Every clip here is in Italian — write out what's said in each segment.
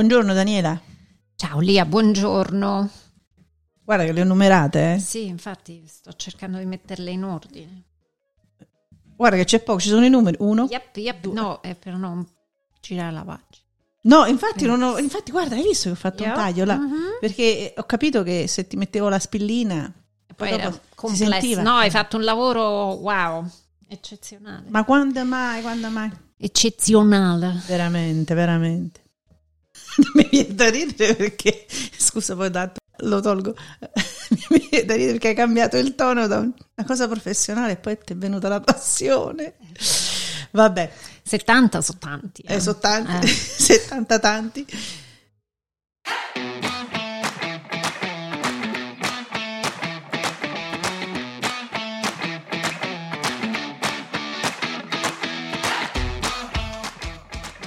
Buongiorno Daniela. Ciao Lia, buongiorno. Guarda che le ho numerate. Eh? Sì, infatti sto cercando di metterle in ordine. Guarda che c'è poco, ci sono i numeri. Uno. Yep, yep. No, è per non girare la pagina. No, infatti, non ho, infatti, guarda, hai visto che ho fatto Yep. un taglio là? Mhm. Perché ho capito che se ti mettevo la spillina, E poi era si complesso. No, hai fatto un lavoro wow, eccezionale. Ma quando mai, quando mai? Eccezionale. Veramente, veramente. Mi viene da ridere perché, scusa, poi tanto lo tolgo. Mi viene da ridere perché hai cambiato il tono da una cosa professionale e poi ti è venuta la passione. Vabbè, 70 sono tanti. eh. eh, sono tanti, Eh. 70 tanti.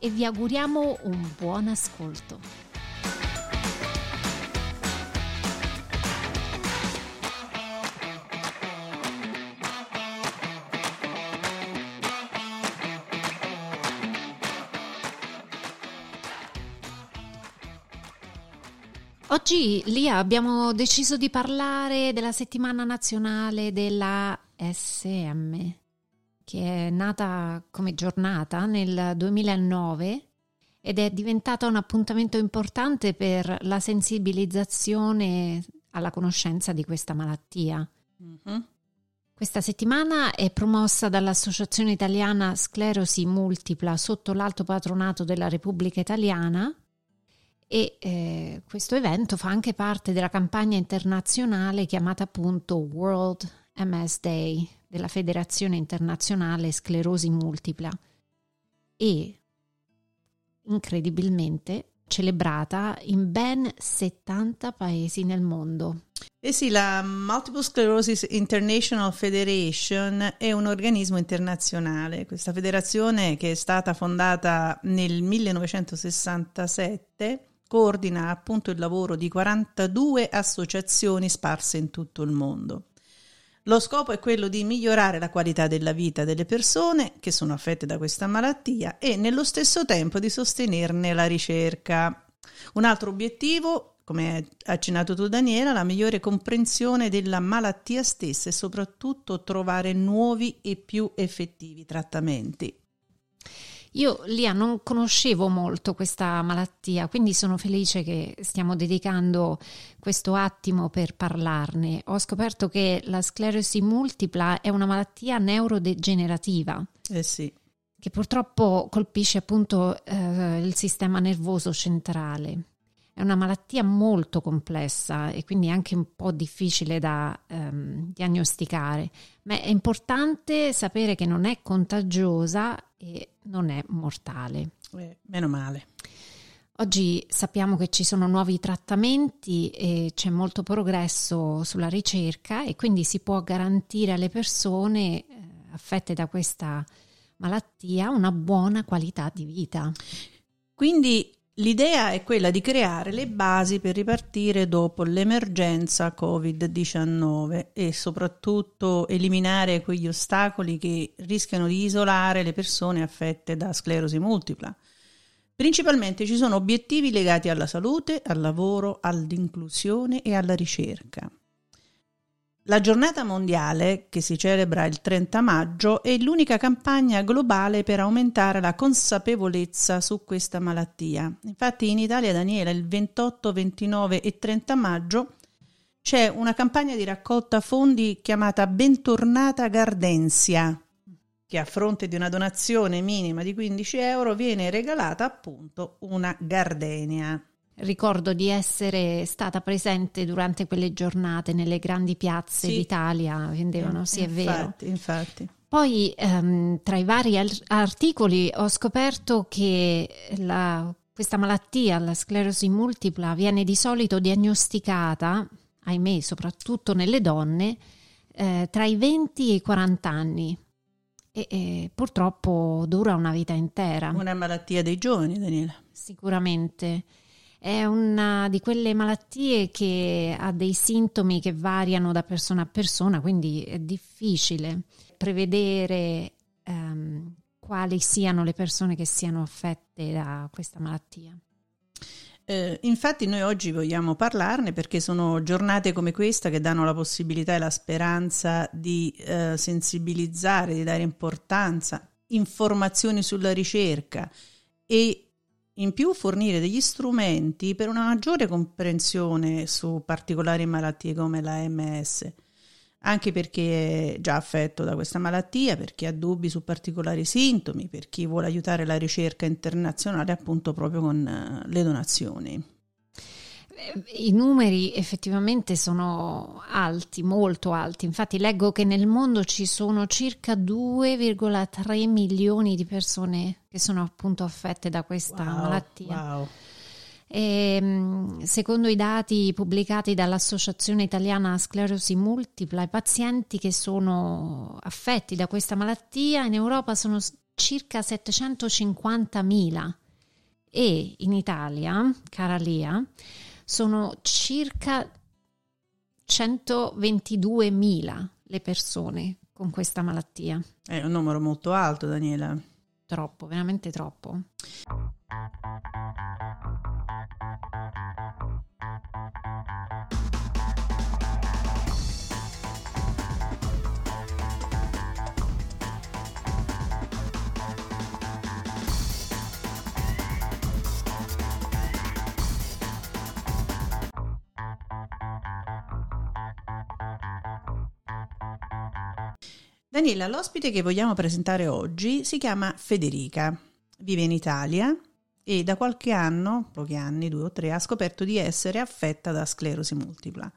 e vi auguriamo un buon ascolto. Oggi, Lia, abbiamo deciso di parlare della settimana nazionale della SM, che è nata come giornata nel 2009 ed è diventata un appuntamento importante per la sensibilizzazione alla conoscenza di questa malattia. Mhm. Questa settimana è promossa dall'Associazione Italiana Sclerosi Multipla sotto l'alto patronato della Repubblica Italiana e eh, questo evento fa anche parte della campagna internazionale chiamata appunto World MS Day della Federazione Internazionale Sclerosi Multipla e incredibilmente celebrata in ben 70 paesi nel mondo. Eh sì, la Multiple Sclerosis International Federation è un organismo internazionale. Questa federazione, che è stata fondata nel 1967, coordina appunto il lavoro di 42 associazioni sparse in tutto il mondo. Lo scopo è quello di migliorare la qualità della vita delle persone che sono affette da questa malattia e nello stesso tempo di sostenerne la ricerca. Un altro obiettivo, come hai accennato tu Daniela, la migliore comprensione della malattia stessa e soprattutto trovare nuovi e più effettivi trattamenti. Io, Lia, non conoscevo molto questa malattia, quindi sono felice che stiamo dedicando questo attimo per parlarne. Ho scoperto che la sclerosi multipla è una malattia neurodegenerativa Eh sì, che purtroppo colpisce appunto eh, il sistema nervoso centrale. È una malattia molto complessa e quindi anche un po' difficile da ehm, diagnosticare, ma è importante sapere che non è contagiosa e non è mortale. eh, meno male. Oggi sappiamo che ci sono nuovi trattamenti e c'è molto progresso sulla ricerca e quindi si può garantire alle persone eh, affette da questa malattia una buona qualità di vita. Quindi l'idea è quella di creare le basi per ripartire dopo l'emergenza Covid-19 e soprattutto eliminare quegli ostacoli che rischiano di isolare le persone affette da sclerosi multipla. Principalmente ci sono obiettivi legati alla salute, al lavoro, all'inclusione e alla ricerca. La giornata mondiale, che si celebra il 30 maggio, è l'unica campagna globale per aumentare la consapevolezza su questa malattia. Infatti in Italia, Daniela, il 28, 29 e 30 maggio c'è una campagna di raccolta fondi chiamata Bentornata Gardensia, che a fronte di una donazione minima di 15 euro viene regalata appunto una gardenia. Ricordo di essere stata presente durante quelle giornate nelle grandi piazze Sì. d'Italia, vendevano, sì è vero. Infatti, infatti. Poi ehm, tra i vari articoli ho scoperto che la Questa malattia, la sclerosi multipla, viene di solito diagnosticata, ahimè, soprattutto nelle donne, eh, tra i 20 e i 40 anni e, e, purtroppo dura una vita intera. Una malattia dei giovani, Daniela. Sicuramente. È una di quelle malattie che ha dei sintomi che variano da persona a persona, quindi è difficile prevedere ehm, quali siano le persone che siano affette da questa malattia. Eh, infatti noi oggi vogliamo parlarne perché sono giornate come questa che danno la possibilità e la speranza di eh, sensibilizzare, di dare importanza, informazioni sulla ricerca e in più fornire degli strumenti per una maggiore comprensione su particolari malattie come la MS anche perché è già affetto da questa malattia, per chi ha dubbi su particolari sintomi, per chi vuole aiutare la ricerca internazionale appunto proprio con eh, le donazioni. I numeri effettivamente sono alti, molto alti. Infatti leggo che nel mondo ci sono circa 2,3 milioni di persone che sono appunto affette da questa wow, malattia. Wow. E, ehm, secondo i dati pubblicati dall'Associazione Italiana Sclerosi Multipla, i pazienti che sono affetti da questa malattia in Europa sono circa 750.000 e in Italia, cara Lia, sono circa 122.000 le persone con questa malattia. È un numero molto alto, Daniela. Troppo, veramente troppo. Daniela, l'ospite che vogliamo presentare oggi si chiama Federica, vive in Italia e da qualche anno, pochi anni, due o tre, ha scoperto di essere affetta da sclerosi multipla.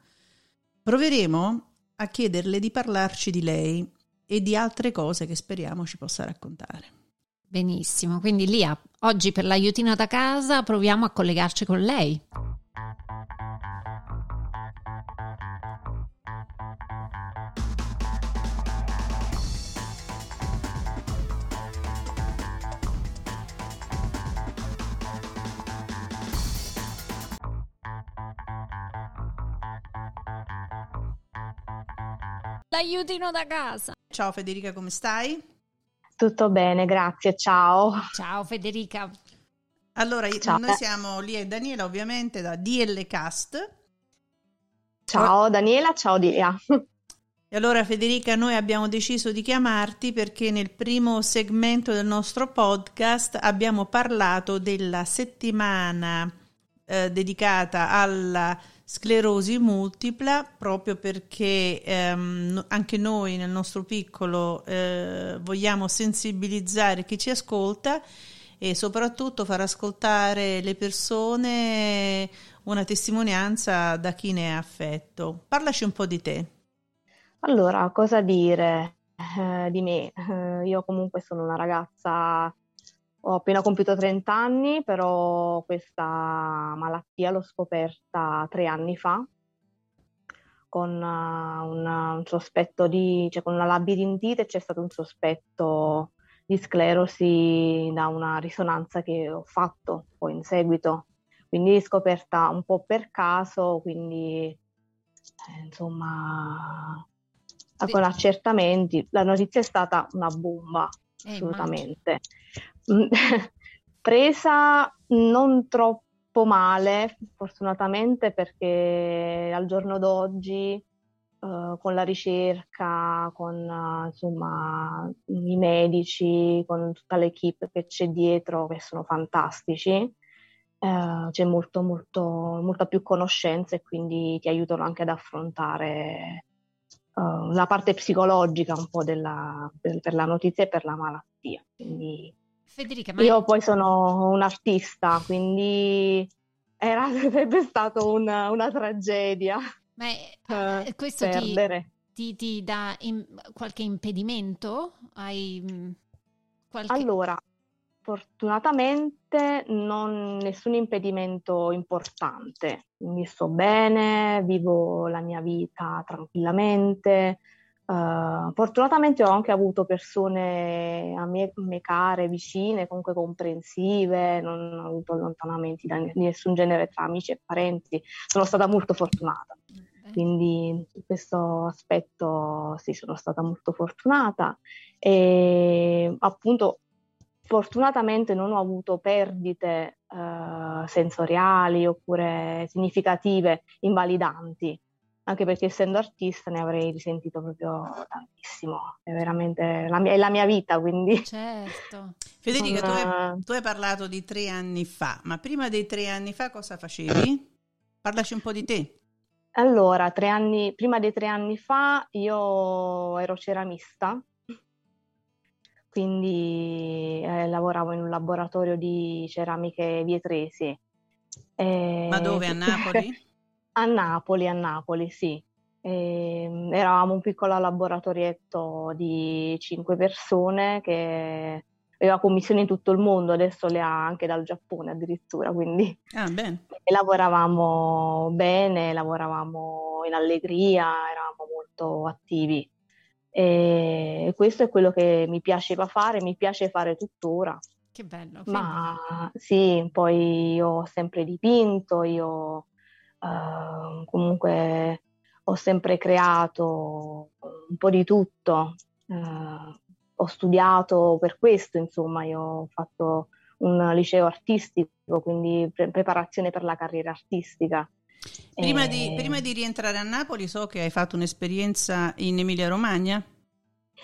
Proveremo a chiederle di parlarci di lei e di altre cose che speriamo ci possa raccontare. Benissimo, quindi Lia, oggi per l'aiutino da casa proviamo a collegarci con lei. L'aiutino da casa. Ciao Federica, come stai? Tutto bene, grazie, ciao. Ciao Federica. Allora, ciao. noi siamo lì e Daniela ovviamente da DL Cast. Ciao Daniela, ciao Dia. E allora Federica, noi abbiamo deciso di chiamarti perché nel primo segmento del nostro podcast abbiamo parlato della settimana eh, dedicata alla sclerosi multipla proprio perché ehm, anche noi nel nostro piccolo eh, vogliamo sensibilizzare chi ci ascolta e soprattutto far ascoltare le persone una testimonianza da chi ne è affetto. Parlaci un po' di te. Allora, cosa dire eh, di me? Eh, io comunque sono una ragazza ho appena compiuto 30 anni, però questa malattia l'ho scoperta tre anni fa con uh, una, un sospetto di, cioè con una labirintite c'è stato un sospetto di sclerosi da una risonanza che ho fatto poi in seguito. Quindi scoperta un po' per caso, quindi eh, insomma con accertamenti. La notizia è stata una bomba, eh, assolutamente. presa non troppo male, fortunatamente, perché al giorno d'oggi Uh, con la ricerca, con uh, insomma, i medici, con tutta l'equipe che c'è dietro, che sono fantastici, uh, c'è molto, molto, molta più conoscenza e quindi ti aiutano anche ad affrontare la parte psicologica un po' della, per, per, la notizia e per la malattia. Quindi Federica, ma... Io poi sono un artista, quindi era, sarebbe stato una, una tragedia. Ma è, uh, questo ti, ti, ti, dà in, qualche impedimento? Hai, qualche... Allora, Fortunatamente non nessun impedimento importante, mi sto bene, vivo la mia vita tranquillamente. Uh, fortunatamente ho anche avuto persone a me, me, care, vicine, comunque comprensive, non ho avuto allontanamenti da, di nessun genere tra amici e parenti. Sono stata molto fortunata. Quindi in questo aspetto sì, sono stata molto fortunata e appunto Fortunatamente non ho avuto perdite eh, sensoriali oppure significative, invalidanti, anche perché essendo artista ne avrei risentito proprio tantissimo. È veramente la mia, è la mia vita, quindi... Certo. Federica, tu, hai, tu hai parlato di tre anni fa, ma prima dei tre anni fa cosa facevi? Parlaci un po' di te. Allora, anni, prima dei tre anni fa io ero ceramista quindi eh, lavoravo in un laboratorio di ceramiche vietresi. Eh, Ma dove? A Napoli? a Napoli, a Napoli, sì. Eh, eravamo un piccolo laboratorietto di cinque persone che aveva commissioni in tutto il mondo, adesso le ha anche dal Giappone addirittura, quindi ah, bene. lavoravamo bene, lavoravamo in allegria, eravamo molto attivi. E questo è quello che mi piaceva fare, mi piace fare tuttora. Che bello. Ma sì, poi ho sempre dipinto, io uh, comunque ho sempre creato un po' di tutto. Uh, ho studiato per questo, insomma, io ho fatto un liceo artistico, quindi pre- preparazione per la carriera artistica. Prima, e... di, prima di rientrare a Napoli so che hai fatto un'esperienza in Emilia-Romagna.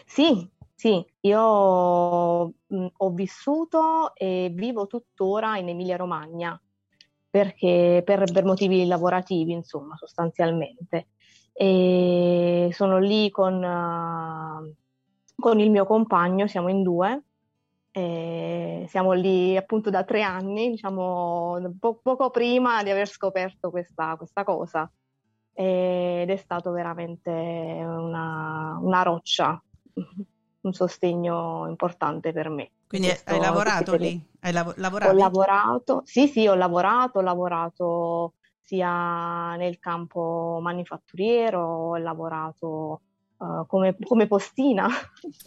Sì, sì, io mh, ho vissuto e vivo tuttora in Emilia-Romagna perché per, per motivi lavorativi, insomma, sostanzialmente. E sono lì con, uh, con il mio compagno, siamo in due, e siamo lì appunto da tre anni, diciamo po- poco prima di aver scoperto questa, questa cosa. Ed è stato veramente una, una roccia, un sostegno importante per me. Quindi questo, hai lavorato lì? Hai lav- Ho lavorato, sì sì, ho lavorato, ho lavorato sia nel campo manifatturiero, ho lavorato uh, come, come, postina,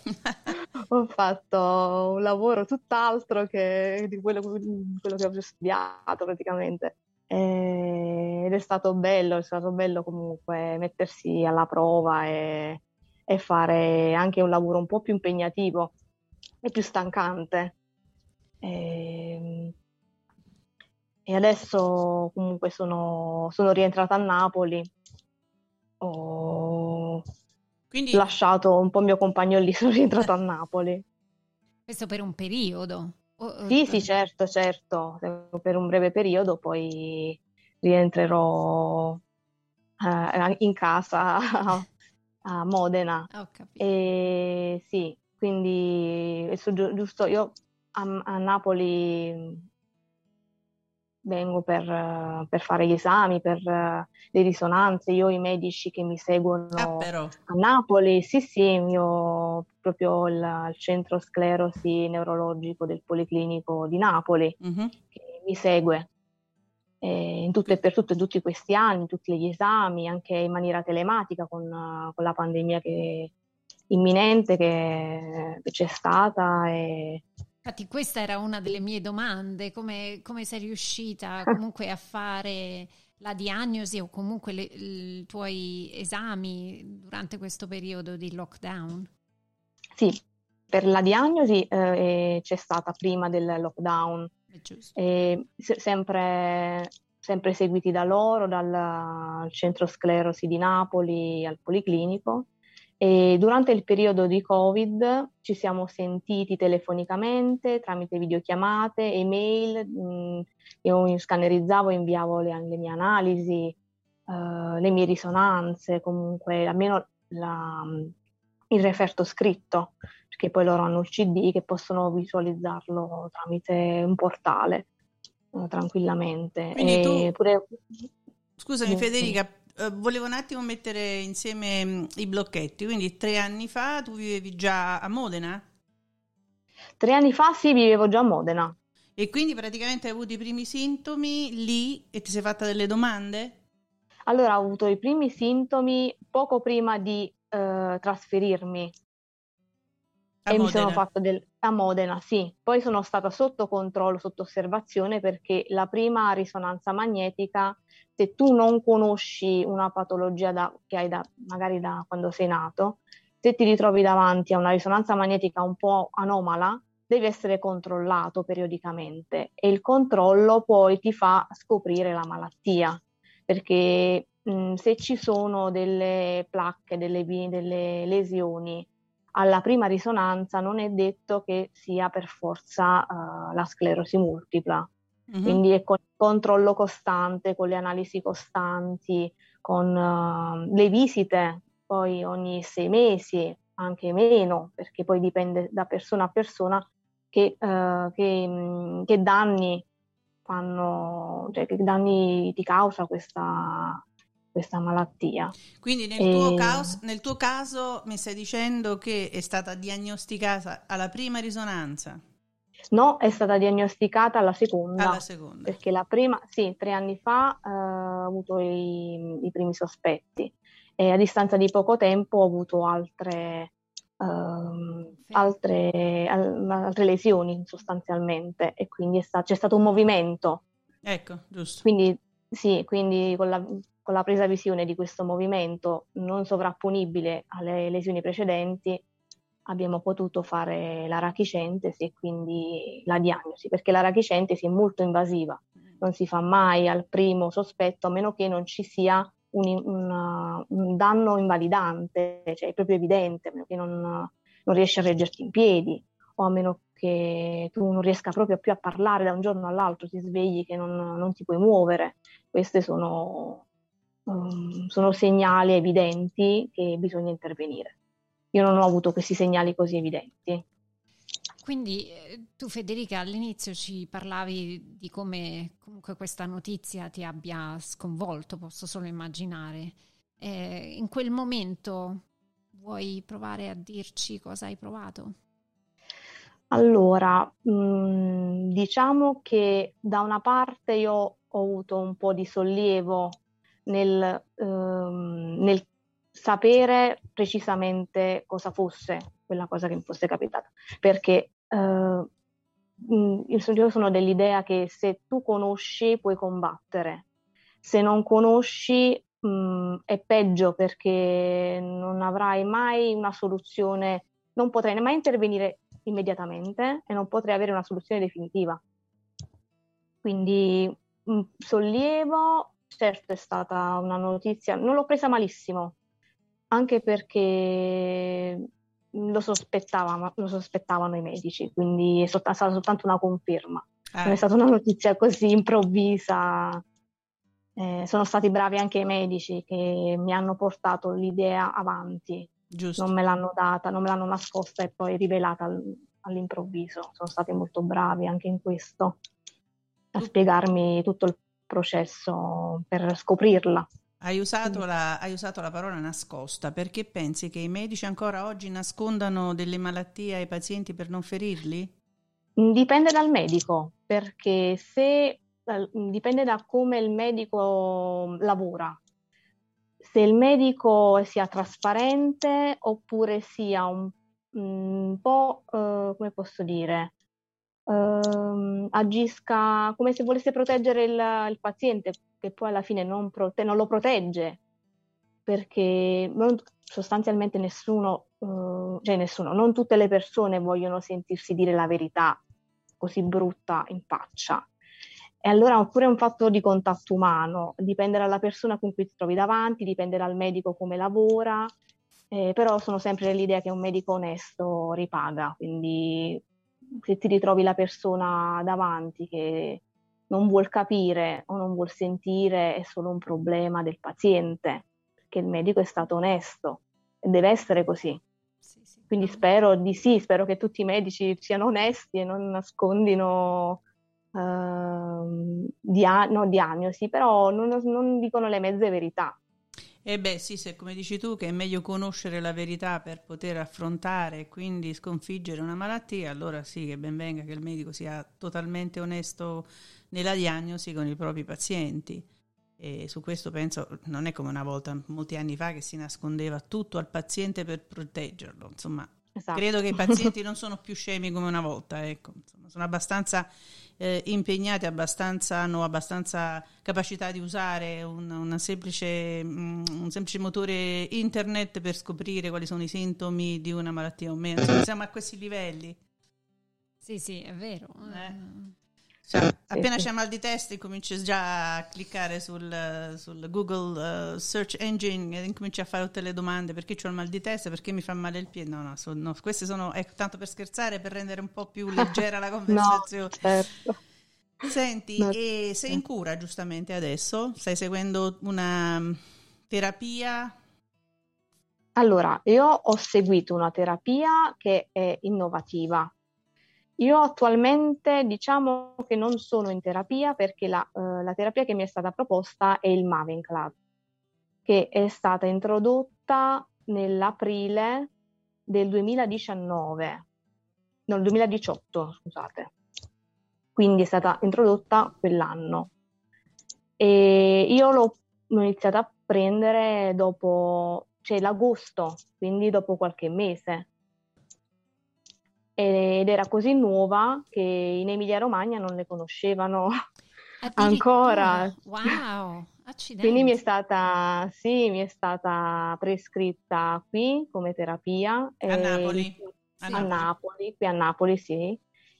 ho fatto un lavoro tutt'altro che di quello, quello che ho studiato praticamente. ed è stato bello, è stato bello comunque mettersi alla prova e, e fare anche un lavoro un po' più impegnativo e più stancante. E, ehm, e adesso comunque sono, sono, rientrata a Napoli. Ho Quindi... lasciato un po' il mio compagno lì, sono rientrata a Napoli. Questo per un periodo? O, sì, sì, certo, certo, per un breve periodo, poi rientrerò eh, in casa a Modena. Oh, e sì, quindi giusto io a, a Napoli vengo per, per, fare gli esami, per le risonanze. Io ho i medici che mi seguono ah, a Napoli, sì, sì, io proprio il, il, centro sclerosi neurologico del Policlinico di Napoli uh-huh. che mi segue eh, in tutto e per tutto in tutti questi anni, tutti gli esami, anche in maniera telematica con, con la pandemia che, imminente che, che c'è stata. E... Infatti questa era una delle mie domande, come, come sei riuscita comunque a fare la diagnosi o comunque le, i tuoi esami durante questo periodo di lockdown? Sì, per la diagnosi eh, c'è stata prima del lockdown e sempre, sempre seguiti da loro, dal centro sclerosi di Napoli al Policlinico. E durante il periodo di Covid ci siamo sentiti telefonicamente, tramite videochiamate, email, mh, io scannerizzavo e inviavo le, le mie analisi, uh, le mie risonanze, comunque almeno la, il referto scritto perché poi loro hanno il CD che possono visualizzarlo tramite un portale eh, tranquillamente. Quindi tu... Pure... Scusami Federica, eh, volevo un attimo mettere insieme mh, mm, i blocchetti, quindi tre anni fa tu vivevi già a Modena? Tre anni fa sì, vivevo già a Modena. E quindi praticamente hai avuto i primi sintomi lì e ti sei fatta delle domande? Allora, ho avuto i primi sintomi poco prima di eh, trasferirmi A e mi Modena. sono fatto del... a Modena, sì. Poi sono stata sotto controllo, sotto osservazione perché la prima risonanza magnetica, se tu non conosci una patologia da- che hai da, magari da quando sei nato, se ti ritrovi davanti a una risonanza magnetica un po' anomala, devi essere controllato periodicamente e il controllo poi ti fa scoprire la malattia perché mh, se ci sono delle placche, delle, delle lesioni alla prima risonanza, non è detto che sia per forza eh, la sclerosi multipla. Mhm. Quindi è con il controllo costante, con le analisi costanti, con eh, le visite poi ogni sei mesi, anche meno, perché poi dipende da persona a persona che, eh, che, mh, che danni fanno, cioè che danni ti causa questa, questa malattia. Quindi nel tuo, E- caos- nel tuo caso mi stai dicendo che è stata diagnosticata alla prima risonanza, No, è stata diagnosticata alla seconda. alla seconda. Perché la prima, sì, tre anni fa eh, ho avuto i, i primi sospetti e a distanza di poco tempo ho avuto altre, Sì. altre, al- altre lesioni sostanzialmente e quindi sta- c'è stato un movimento. Ecco, giusto. Quindi sì, quindi con la, con la presa visione di questo movimento non sovrapponibile alle lesioni precedenti abbiamo potuto fare la rachicentesi e quindi la diagnosi, perché la rachicentesi è molto invasiva non si fa mai al primo sospetto a meno che non ci sia un, una- un danno invalidante, cioè è proprio evidente, a meno che non, non riesci a reggerti in piedi o a meno che tu non riesca proprio più a parlare da un giorno all'altro, ti svegli che non, non ti puoi muovere. Questi sono, um, sono segnali evidenti che bisogna intervenire. Io non ho avuto questi segnali così evidenti. Quindi eh, tu Federica all'inizio ci parlavi di come comunque questa notizia ti abbia sconvolto, posso solo immaginare. Eh, in quel momento vuoi provare a dirci cosa hai provato? Allora, mh, diciamo che da una parte io ho avuto un po' di sollievo nel, ehm, nel sapere precisamente cosa fosse quella cosa che mi fosse capitata, perché eh, mh, io sono dell'idea che se tu conosci puoi combattere, se non conosci mh, è peggio perché non avrai mai una soluzione, non potrai mai intervenire immediatamente e non potrei avere una soluzione definitiva. Quindi mh, sollievo, certo è stata una notizia, non l'ho presa malissimo, anche perché lo, sospettava, lo sospettavano i medici, quindi è solta- è stata soltanto una conferma. Ah, Non è stata una notizia così improvvisa. Eh, sono stati bravi anche i medici che mi hanno portato l'idea avanti, giusto. non me l'hanno data, non me l'hanno nascosta e poi rivelata al- all'improvviso. Sono stati molto bravi anche in questo, a spiegarmi tutto il processo per scoprirla. Hai usato, la, hai usato la parola nascosta perché pensi che i medici ancora oggi nascondano delle malattie ai pazienti per non ferirli? Dipende dal medico, perché se dal- dipende da come il medico lavora. Se il medico sia trasparente oppure sia un, un po', eh, come posso dire, ehm, agisca come se volesse proteggere il, il paziente, che poi alla fine non, prote- non lo protegge, perché non- sostanzialmente nessuno, eh, cioè nessuno, non tutte le persone vogliono sentirsi dire la verità così brutta in faccia. E allora oppure è un fatto di contatto umano, dipende dalla persona con cui ti trovi davanti, dipende dal medico come lavora, eh, però sono sempre dell'idea che un medico onesto ripaga, quindi se ti ritrovi la persona davanti che non vuol capire o non vuol sentire è solo un problema del paziente, perché il medico è stato onesto e deve essere così. Sì, sì. Quindi spero di sì, spero che tutti i medici siano onesti e non nascondino ehm, dia- no, diagnosi, però non, non dicono le mezze verità. Eh beh sì, se come dici tu che è meglio conoscere la verità per poter affrontare e quindi sconfiggere una malattia, allora sì che ben venga che il medico sia totalmente onesto nella diagnosi con i propri pazienti. E su questo penso non è come una volta, molti anni fa, che si nascondeva tutto al paziente per proteggerlo. Insomma, esatto. credo che i pazienti non sono più scemi come una volta, ecco. Insomma, sono abbastanza eh, impegnati, abbastanza, hanno abbastanza capacità di usare un, una semplice, mm, un semplice motore internet per scoprire quali sono i sintomi di una malattia o meno. Insomma, siamo a questi livelli. Sì, sì, è vero. Eh. Cioè, appena c'è mal di testa incominci già a cliccare sul, sul Google uh, Search Engine e incominci a fare tutte le domande perché ho il mal di testa, perché mi fa male il piede. No, no, so, no queste sono ecco, tanto per scherzare, per rendere un po' più leggera la conversazione. no, certo. Senti, no. e sei in cura giustamente adesso? Stai seguendo una mm, terapia? Allora, io ho seguito una terapia che è innovativa, io attualmente diciamo che non sono in terapia perché la, uh, la terapia che mi è stata proposta è il Mavenclad, che è stata introdotta nell'aprile del 2019, no, 2018, scusate. Quindi è stata introdotta quell'anno. E io l'ho, l'ho iniziata a prendere dopo, cioè l'agosto, quindi dopo qualche mese ed era così nuova che in Emilia Romagna non le conoscevano ancora. Wow, accidenti. Quindi mi è stata, sì, mi è stata prescritta qui come terapia. A Napoli. A, Napoli. Napoli, qui a Napoli, sì.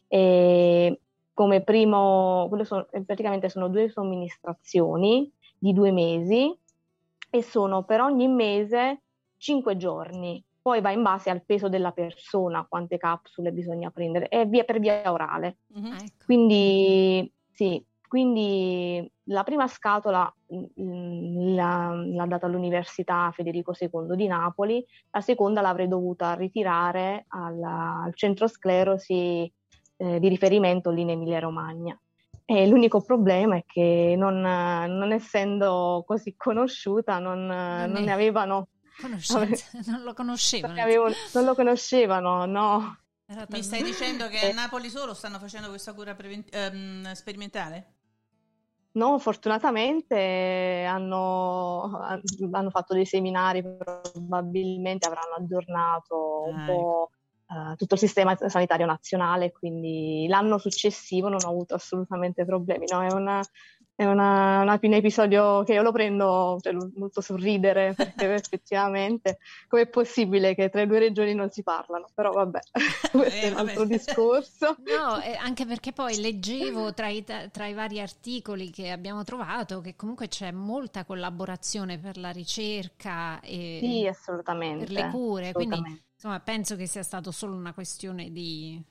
E come primo, sono, praticamente sono due somministrazioni di due mesi e sono per ogni mese cinque giorni poi va in base al peso della persona, quante capsule bisogna prendere, è via per via orale. Uh-huh. Quindi sì, quindi la prima scatola mh, mm, l'ha data all'Università Federico II di Napoli, la seconda l'avrei dovuta ritirare alla, al centro sclerosi eh, di riferimento lì in Emilia Romagna. E l'unico problema è che non, non essendo così conosciuta non, non, non ne avevano non lo conoscevano. Avevo, non lo conoscevano, no. Mi stai dicendo che a eh. Napoli solo stanno facendo questa cura prevent- ehm, sperimentale? No, fortunatamente hanno, hanno, fatto dei seminari, probabilmente avranno aggiornato un ah, po' ecco. uh, tutto il sistema sanitario nazionale, quindi l'anno successivo non ho avuto assolutamente problemi. No, è una, è una, una, un episodio che io lo prendo cioè, molto sorridere perché effettivamente com'è possibile che tra le due regioni non si parlano? Però vabbè questo eh, è un altro discorso. No anche perché poi leggevo tra i, tra i, vari articoli che abbiamo trovato che comunque c'è molta collaborazione per la ricerca e sì assolutamente per le cure quindi insomma penso che sia stato solo una questione di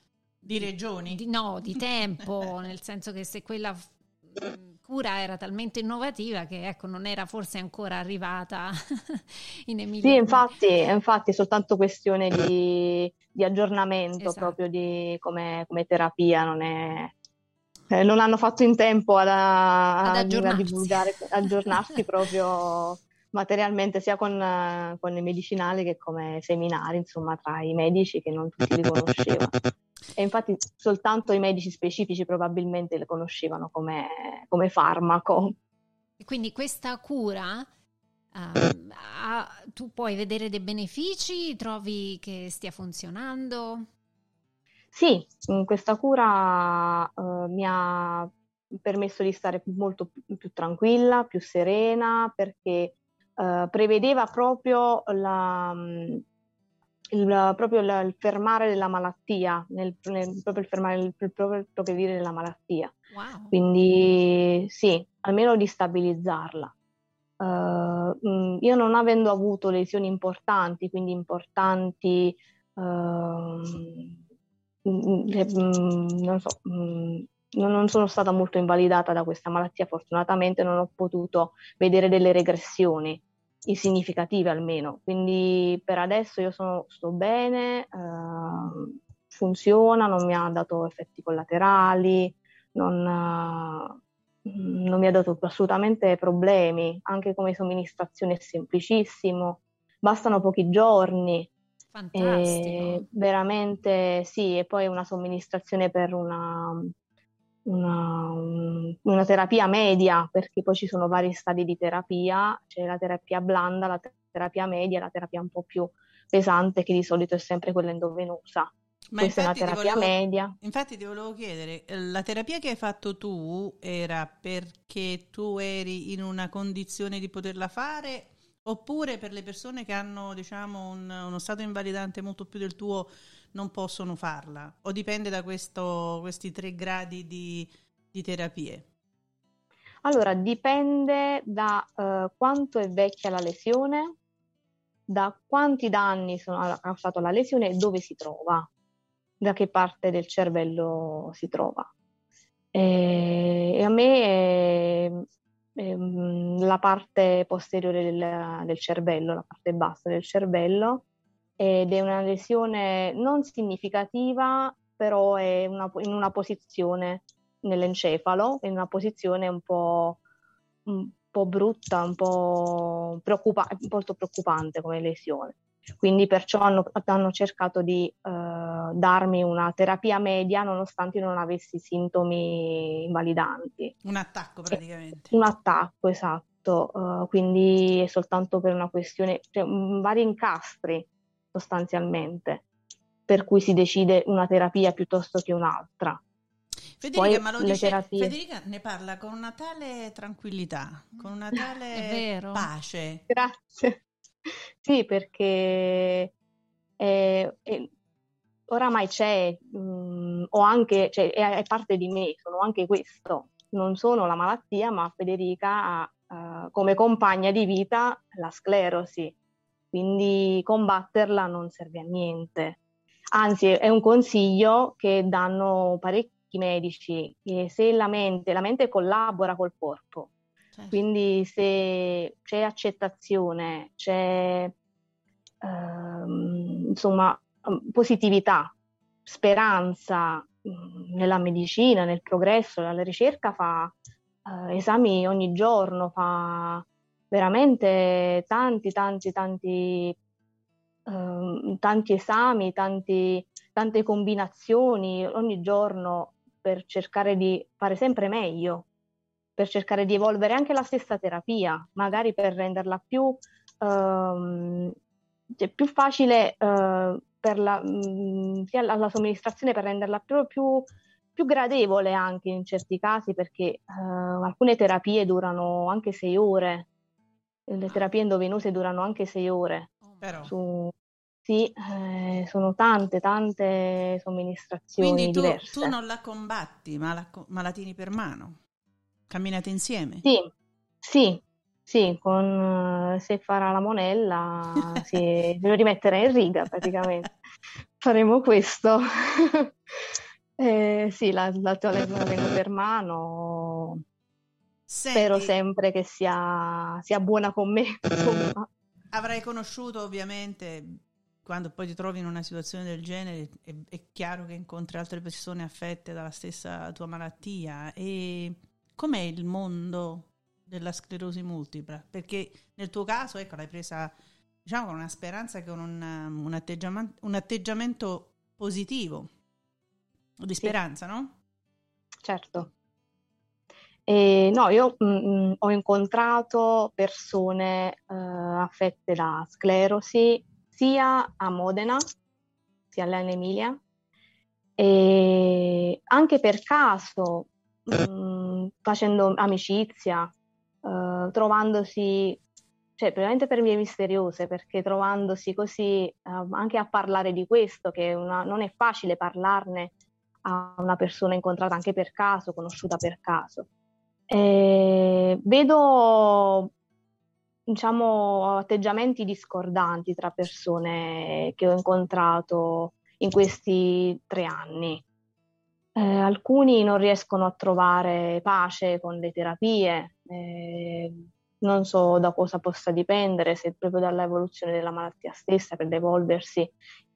di regioni? Di, no, di tempo, nel senso che se quella cura era talmente innovativa che ecco, non era forse ancora arrivata in Emilia. Sì, infatti, infatti è soltanto questione di, di aggiornamento esatto. proprio di, come, come, terapia, non è... Eh, non hanno fatto in tempo ad, ad aggiornarsi. a divulgare, aggiornarsi proprio materialmente sia con, con i medicinali che come seminari, insomma, tra i medici che non tutti li conoscevano. E infatti soltanto i medici specifici probabilmente le conoscevano come, come farmaco. E quindi questa cura uh, ha, tu puoi vedere dei benefici? Trovi che stia funzionando? Sì, questa cura uh, mi ha permesso di stare molto più, più tranquilla, più serena, perché uh, prevedeva proprio la, il, proprio il, il, fermare della malattia, nel, nel, proprio il fermare il, il proprio progredire della malattia. Wow. Quindi sì, almeno di stabilizzarla. Uh, io non avendo avuto lesioni importanti, quindi importanti, uh, non so, non sono stata molto invalidata da questa malattia, fortunatamente non ho potuto vedere delle regressioni significative almeno. Quindi per adesso io sono, sto bene, eh, funziona, non mi ha dato effetti collaterali, non, mm, non mi ha dato assolutamente problemi, anche come somministrazione è semplicissimo, bastano pochi giorni. Fantastico. veramente sì, e poi una somministrazione per una, una, una, terapia media, perché poi ci sono vari stadi di terapia, c'è la terapia blanda, la terapia media, la terapia un po' più pesante, che di solito è sempre quella endovenosa. Ma Questa è una terapia volevo, media. Infatti ti volevo chiedere, la terapia che hai fatto tu era perché tu eri in una condizione di poterla fare oppure per le persone che hanno diciamo, un, uno stato invalidante molto più del tuo non possono farla? O dipende da questo, questi tre gradi di, di terapie? Allora, dipende da uh, quanto è vecchia la lesione, da quanti danni sono, ha causato la lesione e dove si trova, da che parte del cervello si trova. E, e a me è, la parte posteriore del, del cervello, la parte bassa del cervello, ed è una lesione non significativa, però è una, in una posizione nell'encefalo, in una posizione un po', un po brutta, un po' preoccupa- molto preoccupante come lesione. Quindi perciò hanno, hanno cercato di uh, darmi una terapia media nonostante non avessi sintomi invalidanti. Un attacco praticamente. Un attacco, esatto. Uh, quindi è soltanto per una questione, cioè, vari incastri sostanzialmente, per cui si decide una terapia piuttosto che un'altra. Federica, Poi, ma lo dice, terapie... Federica ne parla con una tale tranquillità, con una tale pace. Grazie. Sì, perché è, è, oramai c'è, mh, mm, o anche, cioè, è, è, parte di me, sono anche questo. Non sono la malattia, ma Federica ha uh, come compagna di vita la sclerosi quindi combatterla non serve a niente. Anzi, è un consiglio che danno parecchi medici, se la mente, la mente collabora col corpo, certo. quindi se c'è accettazione, c'è ehm, insomma positività, speranza mm, nella medicina, nel progresso, nella ricerca, fa eh, esami ogni giorno, fa veramente tanti, tanti, tanti, eh, tanti esami, tanti, tante combinazioni ogni giorno per cercare di fare sempre meglio, per cercare di evolvere anche la stessa terapia, magari per renderla più, ehm, cioè più facile eh, per la, mh, mm, sia la, la, somministrazione, per renderla più, più, più, gradevole anche in certi casi, perché eh, alcune terapie durano anche sei ore, le terapie endovenose durano anche sei ore. Però. Su, sì, eh, sono tante, tante somministrazioni Quindi tu, tu non la combatti, ma la, ma la tieni per mano? Camminate insieme? Sì, sì, sì, con, se farà la monella si lo rimetterà in riga praticamente. Faremo questo. eh, sì, la, la, la tengo per mano Senti, Spero sempre che sia, sia buona con me. Insomma. Avrai conosciuto ovviamente quando poi ti trovi in una situazione del genere è, è, chiaro che incontri altre persone affette dalla stessa tua malattia e com'è il mondo della sclerosi multipla? Perché nel tuo caso ecco l'hai presa diciamo con una speranza con un, un, atteggiamento, un atteggiamento positivo di speranza, sì. no? Certo. E no, io mh, mm, mm, ho incontrato persone eh, affette da sclerosi sia a Modena, sia Emilia, e anche per caso, mh, mm, facendo amicizia, eh, trovandosi, cioè veramente per vie misteriose, perché trovandosi così eh, anche a parlare di questo, che una, non è facile parlarne a una persona incontrata anche per caso, conosciuta per caso. Eh, vedo diciamo, atteggiamenti discordanti tra persone che ho incontrato in questi tre anni. Eh, alcuni non riescono a trovare pace con le terapie, eh, non so da cosa possa dipendere, se proprio dall'evoluzione della malattia stessa per evolversi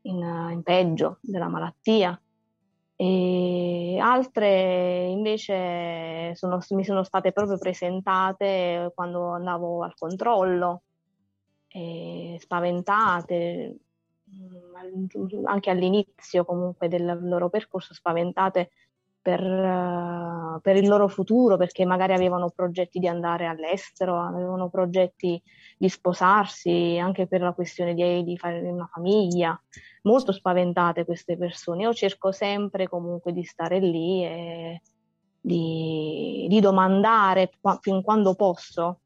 in, in peggio della malattia. E altre invece sono, mi sono state proprio presentate quando andavo al controllo, spaventate, mm, anche all'inizio comunque del loro percorso, spaventate per, uh, per, il loro futuro, perché magari avevano progetti di andare all'estero, avevano progetti di sposarsi, anche per la questione di, di fare una famiglia. Molto spaventate queste persone. Io cerco sempre comunque di stare lì e di, di domandare fin quando posso.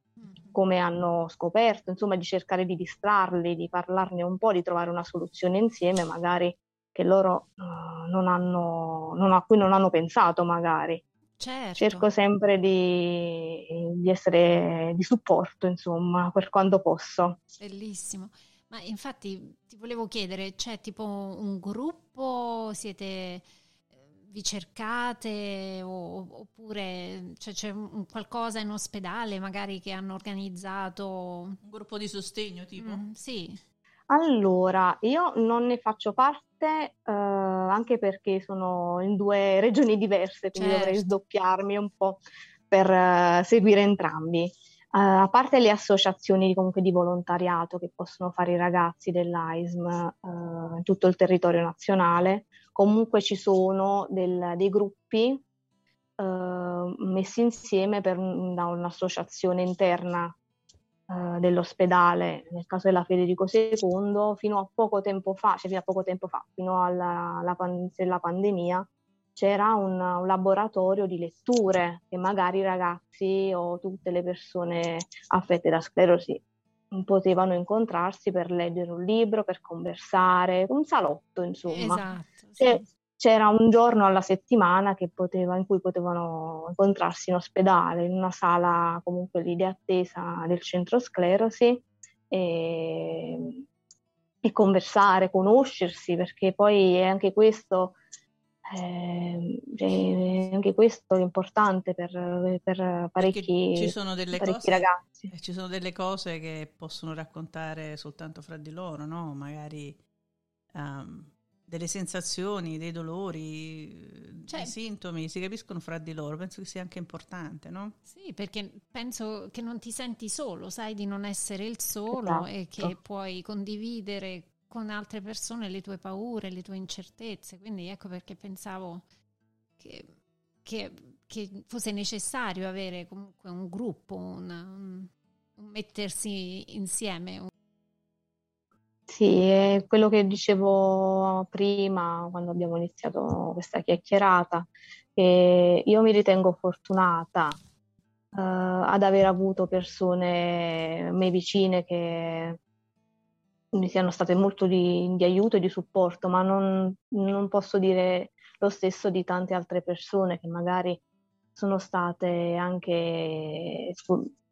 Come hanno scoperto, insomma di cercare di distrarli, di parlarne un po', di trovare una soluzione insieme, magari che loro uh, non hanno, non, a cui non hanno pensato magari. Certo. Cerco sempre di, di, essere di supporto, insomma, per quando posso. Bellissimo. Ma infatti ti volevo chiedere, c'è tipo un gruppo, siete vi cercate o, oppure cioè, c'è un, qualcosa in ospedale magari che hanno organizzato? Un gruppo di sostegno tipo? Mm, sì. Allora, io non ne faccio parte eh, anche perché sono in due regioni diverse, quindi certo. dovrei sdoppiarmi un po' per uh, seguire entrambi. Uh, a parte le associazioni comunque di volontariato che possono fare i ragazzi dell'AISM uh, in tutto il territorio nazionale, comunque ci sono del, dei gruppi messi insieme per, da un'associazione interna eh, dell'ospedale, nel caso della Federico II, fino a poco tempo fa, cioè fino a poco tempo fa, fino alla, alla pan- pandemia, c'era un, un, laboratorio di letture che magari i ragazzi o tutte le persone affette da sclerosi potevano incontrarsi per leggere un libro, per conversare, un salotto insomma. Esatto, sì c'era un giorno alla settimana poteva, in cui potevano incontrarsi in ospedale, in una sala comunque lì di attesa del centro sclerosi e, e conversare, conoscersi, perché poi è anche questo, eh, è anche questo importante per, per parecchi, ci sono delle parecchi cose, ragazzi. Eh, ci sono delle cose che possono raccontare soltanto fra di loro, no? Magari... Um, delle sensazioni, dei dolori, cioè, dei sintomi, si capiscono fra di loro, penso che sia anche importante, no? Sì, perché penso che non ti senti solo, sai di non essere il solo esatto. e che puoi condividere con altre persone le tue paure, le tue incertezze, quindi ecco perché pensavo che, che, che fosse necessario avere comunque un gruppo, un, un, un mettersi insieme, sì, è quello che dicevo prima quando abbiamo iniziato questa chiacchierata, che io mi ritengo fortunata uh, ad aver avuto persone a me vicine che mi siano state molto di, di aiuto e di supporto, ma non, non, posso dire lo stesso di tante altre persone che magari sono state anche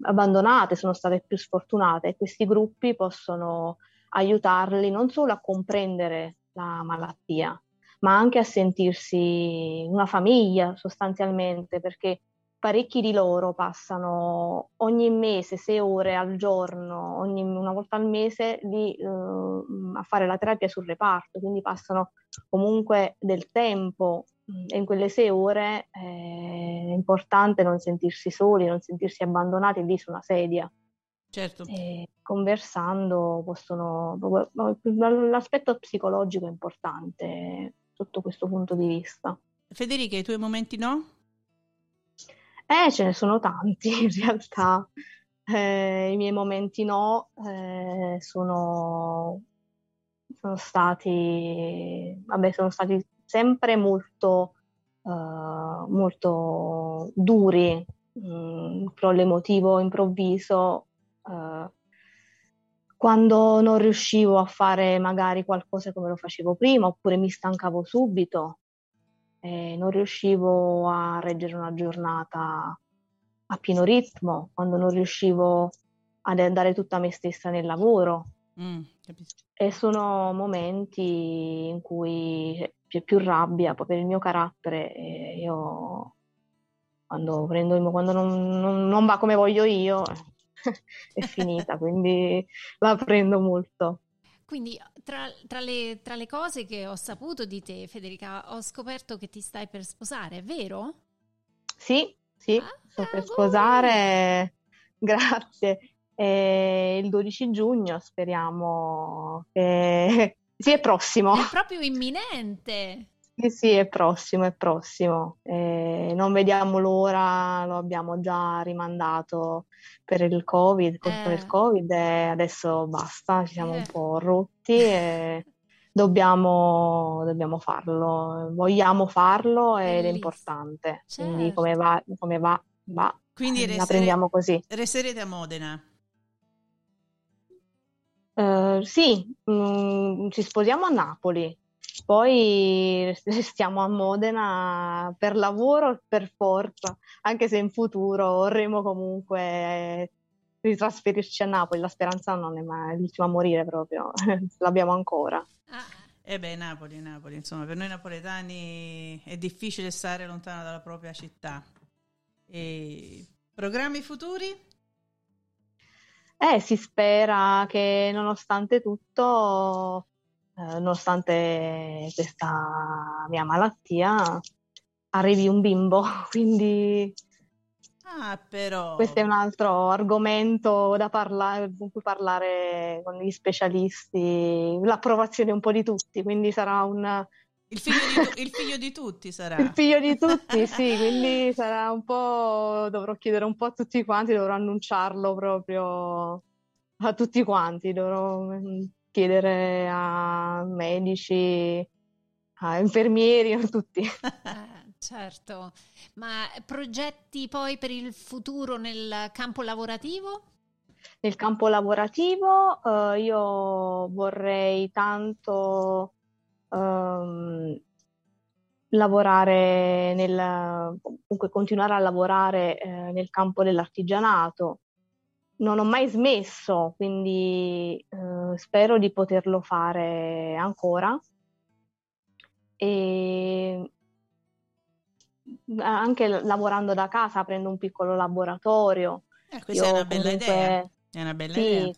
abbandonate, sono state più sfortunate. Questi gruppi possono aiutarli non solo a comprendere la malattia, ma anche a sentirsi una famiglia sostanzialmente, perché parecchi di loro passano ogni mese, sei ore al giorno, ogni, una volta al mese di, eh, a fare la terapia sul reparto, quindi passano comunque del tempo e in quelle sei ore eh, è importante non sentirsi soli, non sentirsi abbandonati lì su una sedia. Certo. E conversando possono... L'aspetto psicologico è importante sotto questo punto di vista. Federica, i tuoi momenti no? Eh, ce ne sono tanti in realtà. Eh, I miei momenti no eh, sono, sono stati, vabbè, sono stati sempre molto, uh, molto duri, un mm, crollo emotivo improvviso uh, quando non riuscivo a fare magari qualcosa come lo facevo prima, oppure mi stancavo subito, e non riuscivo a reggere una giornata a pieno ritmo, quando non riuscivo ad andare tutta me stessa nel lavoro. Mm, e sono momenti in cui c'è più rabbia, poi per il mio carattere io quando, prendo, quando non, non, non va come voglio io è finita, quindi la prendo molto. Quindi tra, tra, le, tra, le, cose che ho saputo di te, Federica, ho scoperto che ti stai per sposare, vero? Sì, sì, ah, sto per sposare, grazie. E il 12 giugno speriamo che... Sì, è prossimo. È proprio imminente. Sì, sì, è prossimo, è prossimo. Eh, non vediamo l'ora, lo abbiamo già rimandato per il Covid, eh. per il Covid e adesso basta, ci siamo eh. un po' rotti e dobbiamo, dobbiamo farlo, vogliamo farlo ed è importante. Certo. Quindi come va, come va, va. Quindi restere, la prendiamo così. Resterete a Modena? Uh, sì, mm, ci sposiamo a Napoli. Poi stiamo a Modena per lavoro per forza, anche se in futuro vorremmo comunque ritrasferirci a Napoli. La speranza non è mai l'ultima a morire proprio, l'abbiamo ancora. Ah. Eh beh, Napoli, Napoli, insomma, per noi napoletani è difficile stare lontano dalla propria città. E programmi futuri? Eh, si spera che nonostante tutto eh, nonostante questa mia malattia, arrivi un bimbo, quindi ah, però... questo è un altro argomento da parlare, con cui parlare con gli specialisti, l'approvazione un po' di tutti, quindi sarà un... Il figlio, di, il figlio di tutti sarà. Il figlio di tutti, sì, quindi sarà un po', dovrò chiedere un po' a tutti quanti, dovrò annunciarlo proprio a tutti quanti, dovrò mm, chiedere a medici, a infermieri, a tutti. Certo, ma progetti poi per il futuro nel campo lavorativo? Nel campo lavorativo eh, io vorrei tanto ehm, lavorare nel, comunque continuare a lavorare eh, nel campo dell'artigianato, non ho mai smesso, quindi eh, spero di poterlo fare ancora. E anche lavorando da casa, aprendo un piccolo laboratorio. Eh, questa Io è una bella comunque, idea. È una bella sì, idea.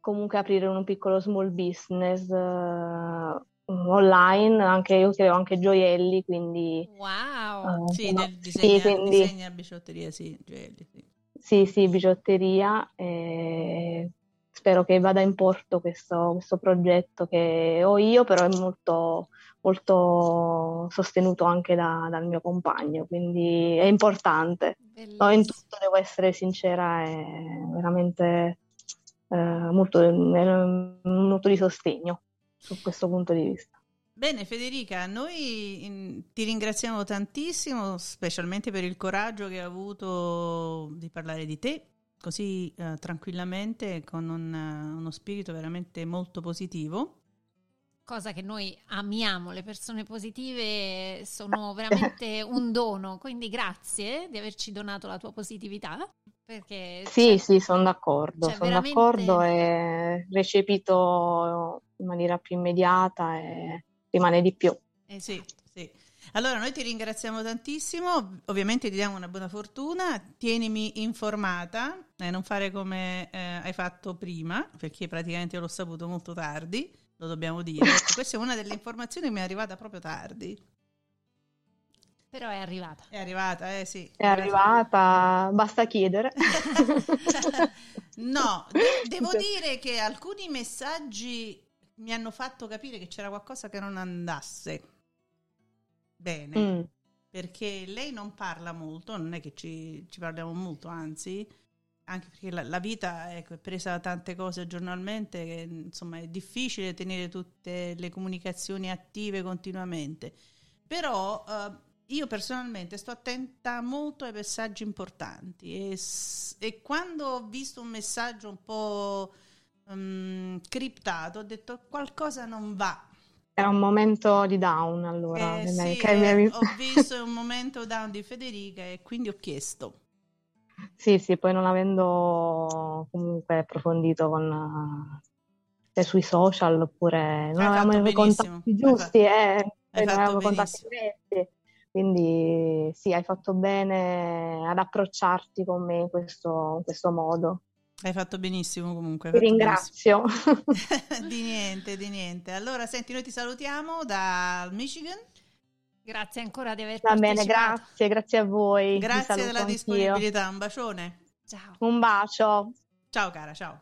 Comunque aprire un piccolo small business uh, online, anche io creo anche gioielli, quindi... Wow! Uh, sì, nel disegno, sì, quindi... disegna bigiotteria, sì, gioielli, sì. Sì, sì, bigiotteria. Eh, spero che vada in porto questo, questo, progetto che ho io, però è molto, molto sostenuto anche da, dal mio compagno, quindi è importante. No, in tutto devo essere sincera, è veramente eh, molto, è molto di sostegno su questo punto di vista. Bene Federica, noi in, ti ringraziamo tantissimo, specialmente per il coraggio che hai avuto di parlare di te così eh, tranquillamente, con un, uno spirito veramente molto positivo. Cosa che noi amiamo, le persone positive sono veramente un dono, quindi grazie di averci donato la tua positività. Perché sì, sì, sono d'accordo, sono veramente... d'accordo e recepito in maniera più immediata e rimane di più. Eh sì, sì. Allora noi ti ringraziamo tantissimo, ovviamente ti diamo una buona fortuna, tienimi informata, eh, non fare come eh, hai fatto prima, perché praticamente l'ho saputo molto tardi, lo dobbiamo dire. Questa è una delle informazioni che mi è arrivata proprio tardi. Però è arrivata. È arrivata, eh sì. È arrivata, basta chiedere. no, de- devo dire che alcuni messaggi mi hanno fatto capire che c'era qualcosa che non andasse bene. Mm. Perché lei non parla molto, non è che ci, ci parliamo molto, anzi, anche perché la, la vita ecco, è presa da tante cose giornalmente, che, insomma è difficile tenere tutte le comunicazioni attive continuamente. Però eh, io personalmente sto attenta molto ai messaggi importanti e, e quando ho visto un messaggio un po' um, criptato, ho detto qualcosa non va. Era un momento di down allora. Eh, sì, eh, ho visto un momento down di Federica e quindi ho chiesto. Sì, sì, poi non avendo comunque approfondito con, eh, sui social oppure non avevamo i contatti giusti, eh, non avevamo contatti diretti. Quindi sì, hai fatto bene ad approcciarti con me in questo, in questo modo. Hai fatto benissimo comunque. Ti ringrazio. di niente, di niente. Allora, senti, noi ti salutiamo dal Michigan. Grazie ancora di aver Va bene, grazie, grazie a voi. Grazie della anch'io. disponibilità, un bacione. Ciao. Un bacio. Ciao cara, ciao.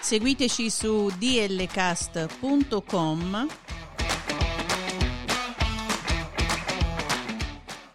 Seguiteci su dlcast.com